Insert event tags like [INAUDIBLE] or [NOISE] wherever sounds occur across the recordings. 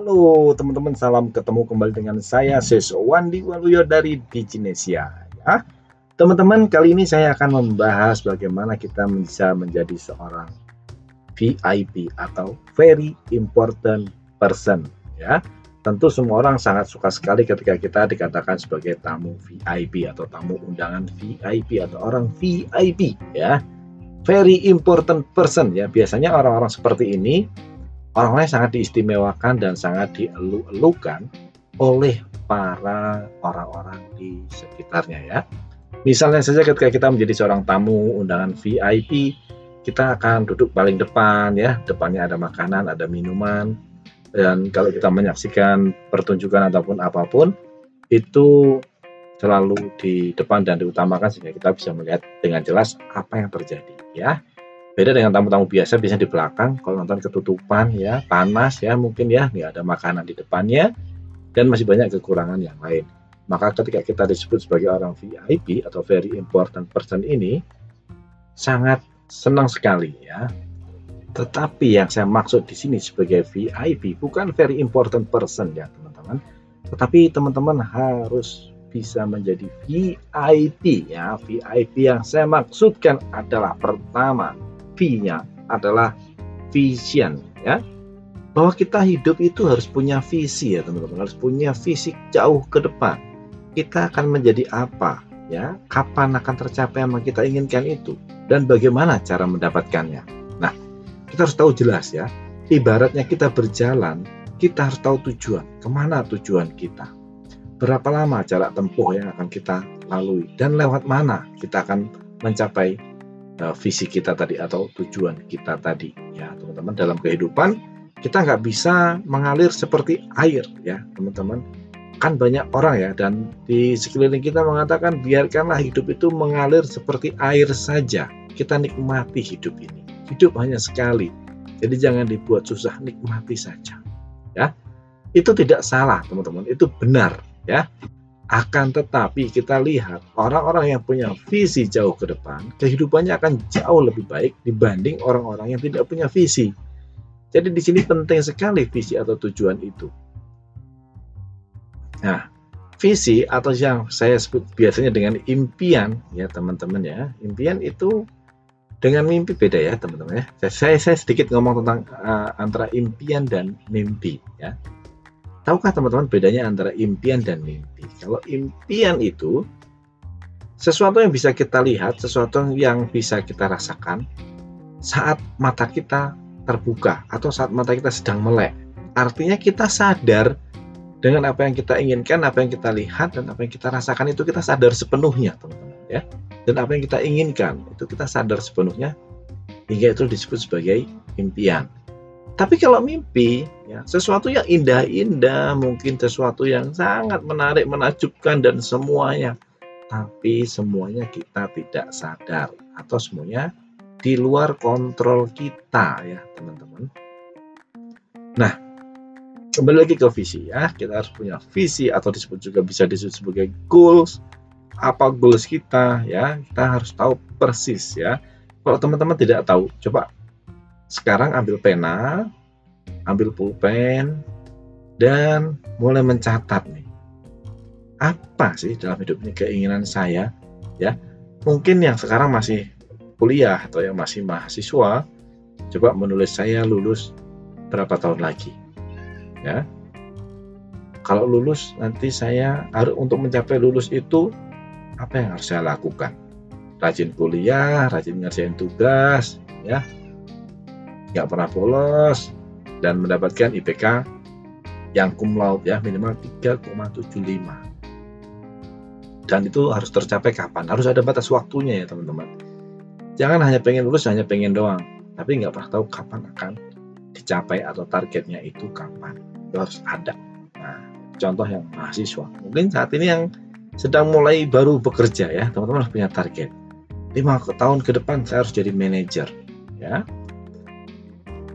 Halo teman-teman, salam ketemu kembali dengan saya Seso Wandi Waluyo dari Diginesia ya. Teman-teman, kali ini saya akan membahas bagaimana kita bisa menjadi seorang VIP atau very important person ya. Tentu semua orang sangat suka sekali ketika kita dikatakan sebagai tamu VIP atau tamu undangan VIP atau orang VIP ya. Very important person ya. Biasanya orang-orang seperti ini orang-orang yang sangat diistimewakan dan sangat dielu-elukan oleh para orang-orang di sekitarnya ya. Misalnya saja ketika kita menjadi seorang tamu undangan VIP, kita akan duduk paling depan ya, depannya ada makanan, ada minuman, dan kalau kita menyaksikan pertunjukan ataupun apa pun, itu selalu di depan dan diutamakan sehingga kita bisa melihat dengan jelas apa yang terjadi ya. Beda dengan tamu-tamu biasa, biasanya di belakang, kalau nonton ketutupan ya, panas ya mungkin ya, nggak ada makanan di depannya, dan masih banyak kekurangan yang lain. Maka ketika kita disebut sebagai orang VIP atau very important person ini, sangat senang sekali ya. Tetapi yang saya maksud di sini sebagai VIP bukan very important person ya teman-teman. Tetapi teman-teman harus bisa menjadi VIP ya. VIP yang saya maksudkan adalah pertama V-nya adalah vision ya. Bahwa kita hidup itu harus punya visi ya teman-teman. Harus punya visi jauh ke depan. Kita akan menjadi apa ya? Kapan akan tercapai yang kita inginkan itu? Dan bagaimana cara mendapatkannya? Nah kita harus tahu jelas ya. Ibaratnya kita berjalan kita harus tahu tujuan. Ke mana tujuan kita? Berapa lama jarak tempuh yang akan kita lalui? Dan lewat mana kita akan mencapai uh, visi kita tadi atau tujuan kita tadi ya teman-teman. Dalam kehidupan kita nggak bisa mengalir seperti air ya teman-teman. Kan banyak orang ya dan di sekeliling kita mengatakan biarkanlah hidup itu mengalir seperti air saja. Kita nikmati hidup ini. Hidup hanya sekali. Jadi jangan dibuat susah nikmati saja. Ya itu tidak salah teman-teman. Itu benar ya akan tetapi kita lihat orang-orang yang punya visi jauh ke depan, kehidupannya akan jauh lebih baik dibanding orang-orang yang tidak punya visi. Jadi di sini penting sekali visi atau tujuan itu. Nah, visi atau yang saya sebut biasanya dengan impian ya teman-teman ya. Impian itu dengan mimpi beda ya teman-teman ya. Saya, saya sedikit ngomong tentang uh, antara impian dan mimpi ya. Tahukah teman-teman bedanya antara impian dan mimpi? Kalau impian itu sesuatu yang bisa kita lihat, sesuatu yang bisa kita rasakan saat mata kita terbuka atau saat mata kita sedang melek. Artinya kita sadar dengan apa yang kita inginkan, apa yang kita lihat dan apa yang kita rasakan itu kita sadar sepenuhnya, teman-teman ya. Dan apa yang kita inginkan itu kita sadar sepenuhnya hingga itu disebut sebagai impian. Tapi kalau mimpi, ya, sesuatu yang indah-indah, mungkin sesuatu yang sangat menarik, menakjubkan dan semuanya. Tapi semuanya kita tidak sadar atau semuanya di luar kontrol kita ya, teman-teman. Nah, kembali lagi ke visi ya. Kita harus punya visi atau disebut juga bisa disebut sebagai goals. Apa goals kita ya? Kita harus tahu persis ya. Kalau teman-teman tidak tahu, coba sekarang ambil pena, ambil pulpen, dan mulai mencatat nih. Apa sih dalam hidup ini keinginan saya? Ya, mungkin yang sekarang masih kuliah atau yang masih mahasiswa, coba menulis saya lulus berapa tahun lagi. Ya, kalau lulus nanti saya harus untuk mencapai lulus itu apa yang harus saya lakukan? Rajin kuliah, rajin ngerjain tugas, ya, nggak pernah bolos dan mendapatkan IPK yang cum laude ya minimal 3,75 dan itu harus tercapai kapan? Harus ada batas waktunya ya teman-teman. Jangan hanya pengen lulus hanya pengen doang. Tapi nggak pernah tahu kapan akan dicapai atau targetnya itu kapan. Itu harus ada. Nah contoh yang mahasiswa. Mungkin saat ini yang sedang mulai baru bekerja ya teman-teman harus punya target. Lima tahun ke depan saya harus jadi manajer ya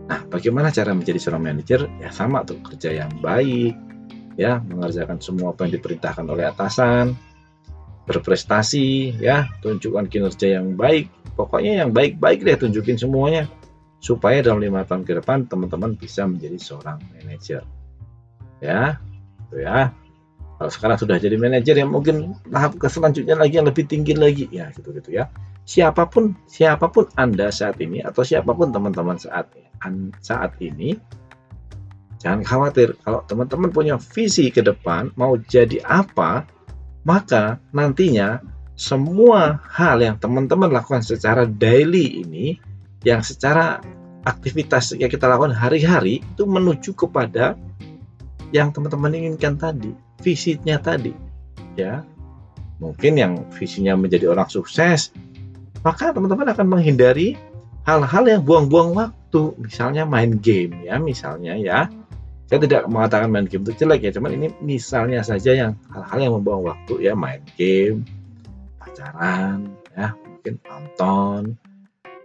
Nah, bagaimana cara menjadi seorang manajer? Ya sama tuh, kerja yang baik, ya, mengerjakan semua apa yang diperintahkan oleh atasan, berprestasi, ya, tunjukkan kinerja yang baik. Pokoknya yang baik-baik deh tunjukin semuanya supaya dalam lima tahun ke depan teman-teman bisa menjadi seorang manajer. ya gitu ya kalau sekarang sudah jadi manajer yang mungkin tahap ke selanjutnya lagi yang lebih tinggi lagi. Ya gitu gitu ya. Siapa pun siapa pun anda saat ini atau siapa pun teman-teman saat saat ini jangan khawatir kalau teman-teman punya visi ke depan mau jadi apa maka nantinya semua hal yang teman-teman lakukan secara daily ini yang secara aktivitas yang kita lakukan hari-hari itu menuju kepada yang teman-teman inginkan tadi, visinya tadi. Ya. Mungkin yang visinya menjadi orang sukses, maka teman-teman akan menghindari hal-hal yang buang-buang waktu, misalnya main game ya, misalnya ya. Saya tidak mengatakan main game itu jelek ya, cuman ini misalnya saja yang hal-hal yang membuang waktu ya, main game, pacaran, ya, mungkin nonton,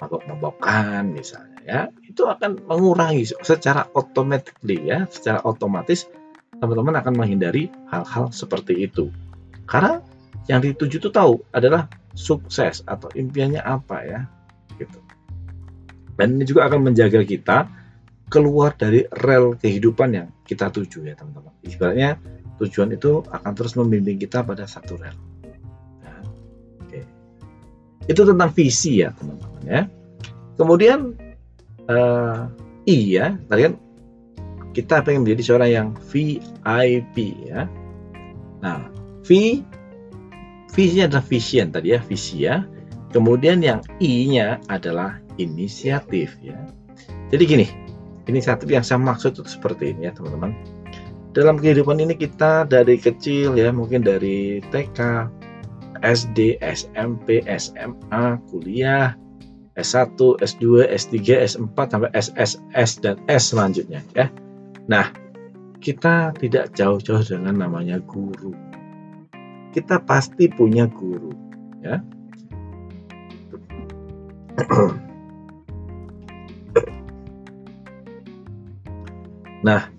mabok-mabokan misalnya ya itu akan mengurangi secara otomatis ya secara otomatis teman-teman akan menghindari hal-hal seperti itu. Karena yang dituju itu tahu adalah sukses atau impiannya apa ya gitu. Dan ini juga akan menjaga kita keluar dari rel kehidupan yang kita tuju ya teman-teman. Ibaratnya tujuan itu akan terus membimbing kita pada satu rel. Nah, oke. Itu tentang visi ya teman-teman ya. Kemudian uh, iya tadi kan kita pengen menjadi seorang yang VIP ya. Nah V visinya adalah vision tadi ya. Visi ya. Kemudian yang I-nya adalah inisiatif ya. Jadi gini inisiatif yang saya maksud itu seperti ini ya teman-teman. Dalam kehidupan ini kita dari kecil ya mungkin dari TK SD SMP SMA kuliah S1, S2, S3, S4 sampai SSS dan S selanjutnya ya. Nah, kita tidak jauh-jauh dengan namanya guru. Kita pasti punya guru ya. Nah,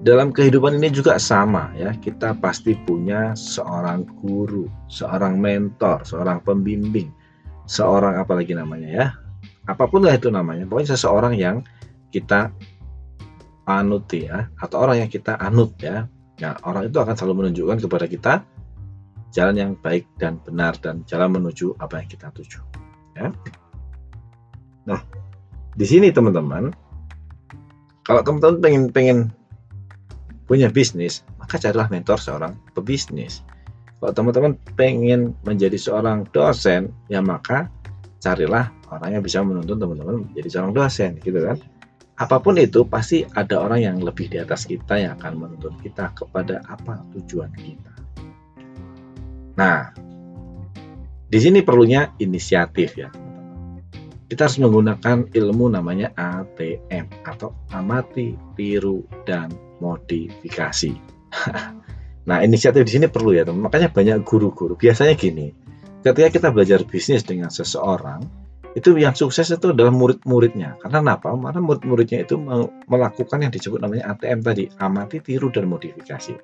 dalam kehidupan ini juga sama ya. Kita pasti punya seorang guru, seorang mentor, seorang pembimbing seorang apalagi namanya ya apa pun lah itu namanya pokoknya seseorang yang kita anut ya atau orang yang kita anut ya. Nah orang itu akan selalu menunjukkan kepada kita jalan yang baik dan benar dan jalan menuju apa yang kita tuju ya. Nah di sini teman-teman kalau teman-teman pengen pengen punya bisnis maka carilah mentor seorang pebisnis. Kalau teman-teman pengen menjadi seorang dosen, ya maka carilah orang yang bisa menuntun teman-teman menjadi seorang dosen, gitu kan? Apa pun itu pasti ada orang yang lebih di atas kita yang akan menuntun kita kepada apa tujuan kita. Nah, di sini perlunya inisiatif ya. Kita harus menggunakan ilmu namanya ATM atau amati, tiru, dan modifikasi. [LAUGHS] Nah, inisiatif di sini perlu ya, teman. Makanya banyak guru-guru. Biasanya gini, ketika kita belajar bisnis dengan seseorang, itu yang sukses itu adalah murid-muridnya. Karena apa? Karena murid-muridnya itu melakukan yang disebut namanya ATM tadi, amati, tiru, dan modifikasi.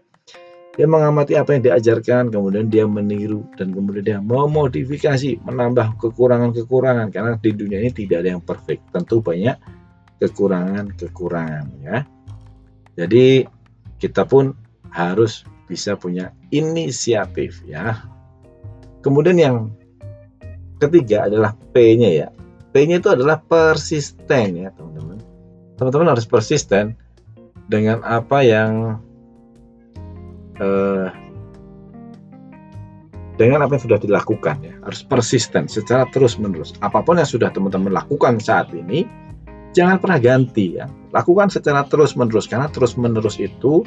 Dia mengamati apa yang diajarkan, kemudian dia meniru, dan kemudian dia memodifikasi, menambah kekurangan-kekurangan. Karena di dunia ini tidak ada yang perfect. Tentu banyak kekurangan-kekurangan ya. Jadi kita pun harus bisa punya inisiatif ya. Kemudian yang ketiga adalah P-nya ya. P-nya itu adalah persisten ya, teman-teman. Teman-teman harus persisten dengan apa yang eh, dengan apa yang sudah dilakukan ya. Harus persisten secara terus-menerus. Apa pun yang sudah teman-teman lakukan saat ini, jangan pernah ganti ya. Lakukan secara terus-menerus karena terus-menerus itu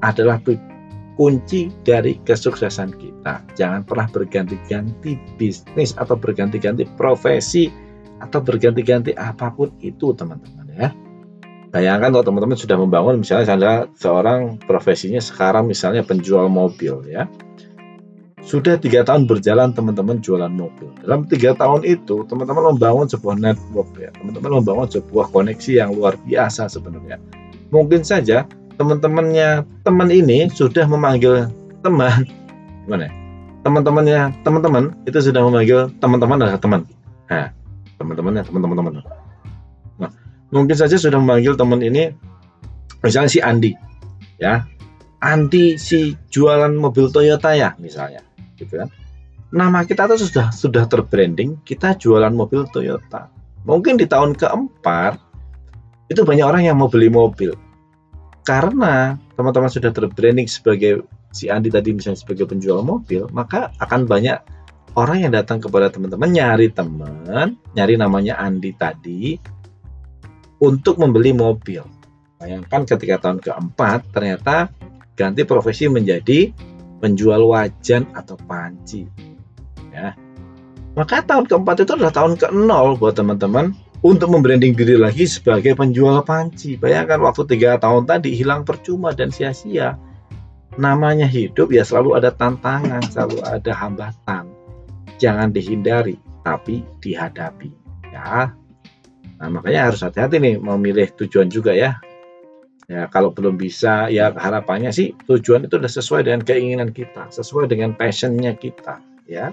adalah kunci dari kesuksesan kita. Jangan pernah berganti-ganti bisnis atau berganti-ganti profesi atau berganti-ganti apa pun itu teman-teman ya. Bayangkan kalau teman-teman sudah membangun misalnya saya seorang profesinya sekarang misalnya penjual mobil ya. Sudah tiga tahun berjalan teman-teman jualan mobil. Dalam tiga tahun itu teman-teman membangun sebuah network ya. Teman-teman membangun sebuah koneksi yang luar biasa sebenarnya. Mungkin saja teman-temannya teman ini sudah memanggil teman. Gimana ya? teman-temannya teman-teman itu sudah memanggil teman-teman adalah teman. Teman-temannya teman-teman teman nah mungkin saja sudah memanggil teman ini misalnya si Andi ya. Andi si jualan mobil Toyota ya misalnya gitu kan. Nama kita tuh sudah sudah terbranding kita jualan mobil Toyota. Mungkin di tahun keempat itu banyak orang yang mau beli mobil karena teman-teman sudah terbranding sebagai si Andi tadi misalnya sebagai penjual mobil maka akan banyak orang yang datang kepada teman-teman nyari teman nyari namanya Andi tadi untuk membeli mobil bayangkan ketika tahun keempat ternyata ganti profesi menjadi penjual wajan atau panci. Ya. Maka tahun keempat itu adalah tahun ke nol buat teman-teman untuk membranding diri lagi sebagai penjual panci. Bayangkan waktu tiga tahun tadi hilang percuma dan sia-sia. Namanya hidup ya selalu ada tantangan, selalu ada hambatan. Jangan dihindari, tapi dihadapi. Ya. Nah, makanya harus hati-hati nih memilih tujuan juga ya. Ya, kalau belum bisa, ya harapannya sih tujuan itu sudah sesuai dengan keinginan kita, sesuai dengan passionnya kita, ya.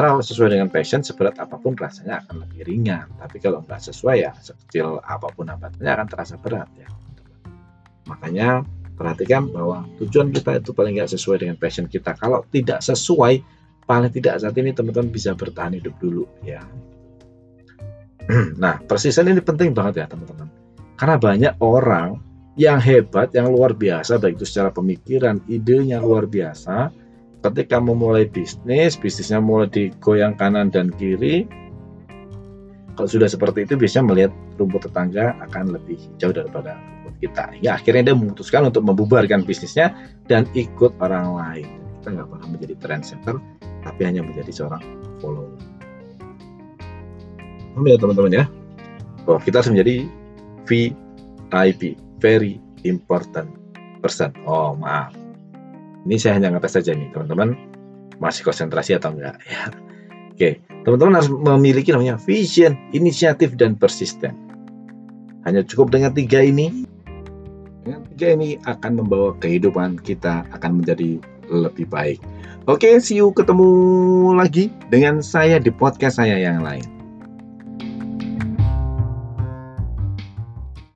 Karena sesuai dengan passion, seberat apa pun rasanya akan lebih ringan. Tapi kalau nggak sesuai ya, sekecil apa pun hambatannya akan terasa berat ya. Makanya perhatikan bahwa tujuan kita itu paling nggak sesuai dengan passion kita. Kalau tidak sesuai, paling tidak saat ini teman-teman bisa bertahan hidup dulu ya. [CLEARS THROAT] Nah, persisten ini penting banget ya teman-teman. Karena banyak orang yang hebat, yang luar biasa, baik itu secara pemikiran, idenya luar biasa. Ketika memulai bisnis, bisnisnya mulai digoyang kanan dan kiri. Kalau sudah seperti itu, biasanya melihat rumput tetangga akan lebih jauh daripada rumput kita. Ya, akhirnya dia memutuskan untuk membubarkan bisnisnya dan ikut orang lain. Kita nggak pernah menjadi trendsetter, tapi hanya menjadi seorang follower. ya teman-teman ya, bahwa kita harus menjadi VIP very important person. Oh maaf, ini saya hanya ngetes saja nih teman-teman masih konsentrasi atau enggak [LAUGHS] ya. Oke, teman-teman harus memiliki namanya vision, inisiatif dan persisten. Hanya cukup dengan tiga ini. Dengan tiga ini akan membawa kehidupan kita akan menjadi lebih baik. Oke, see you ketemu lagi dengan saya di podcast saya yang lain.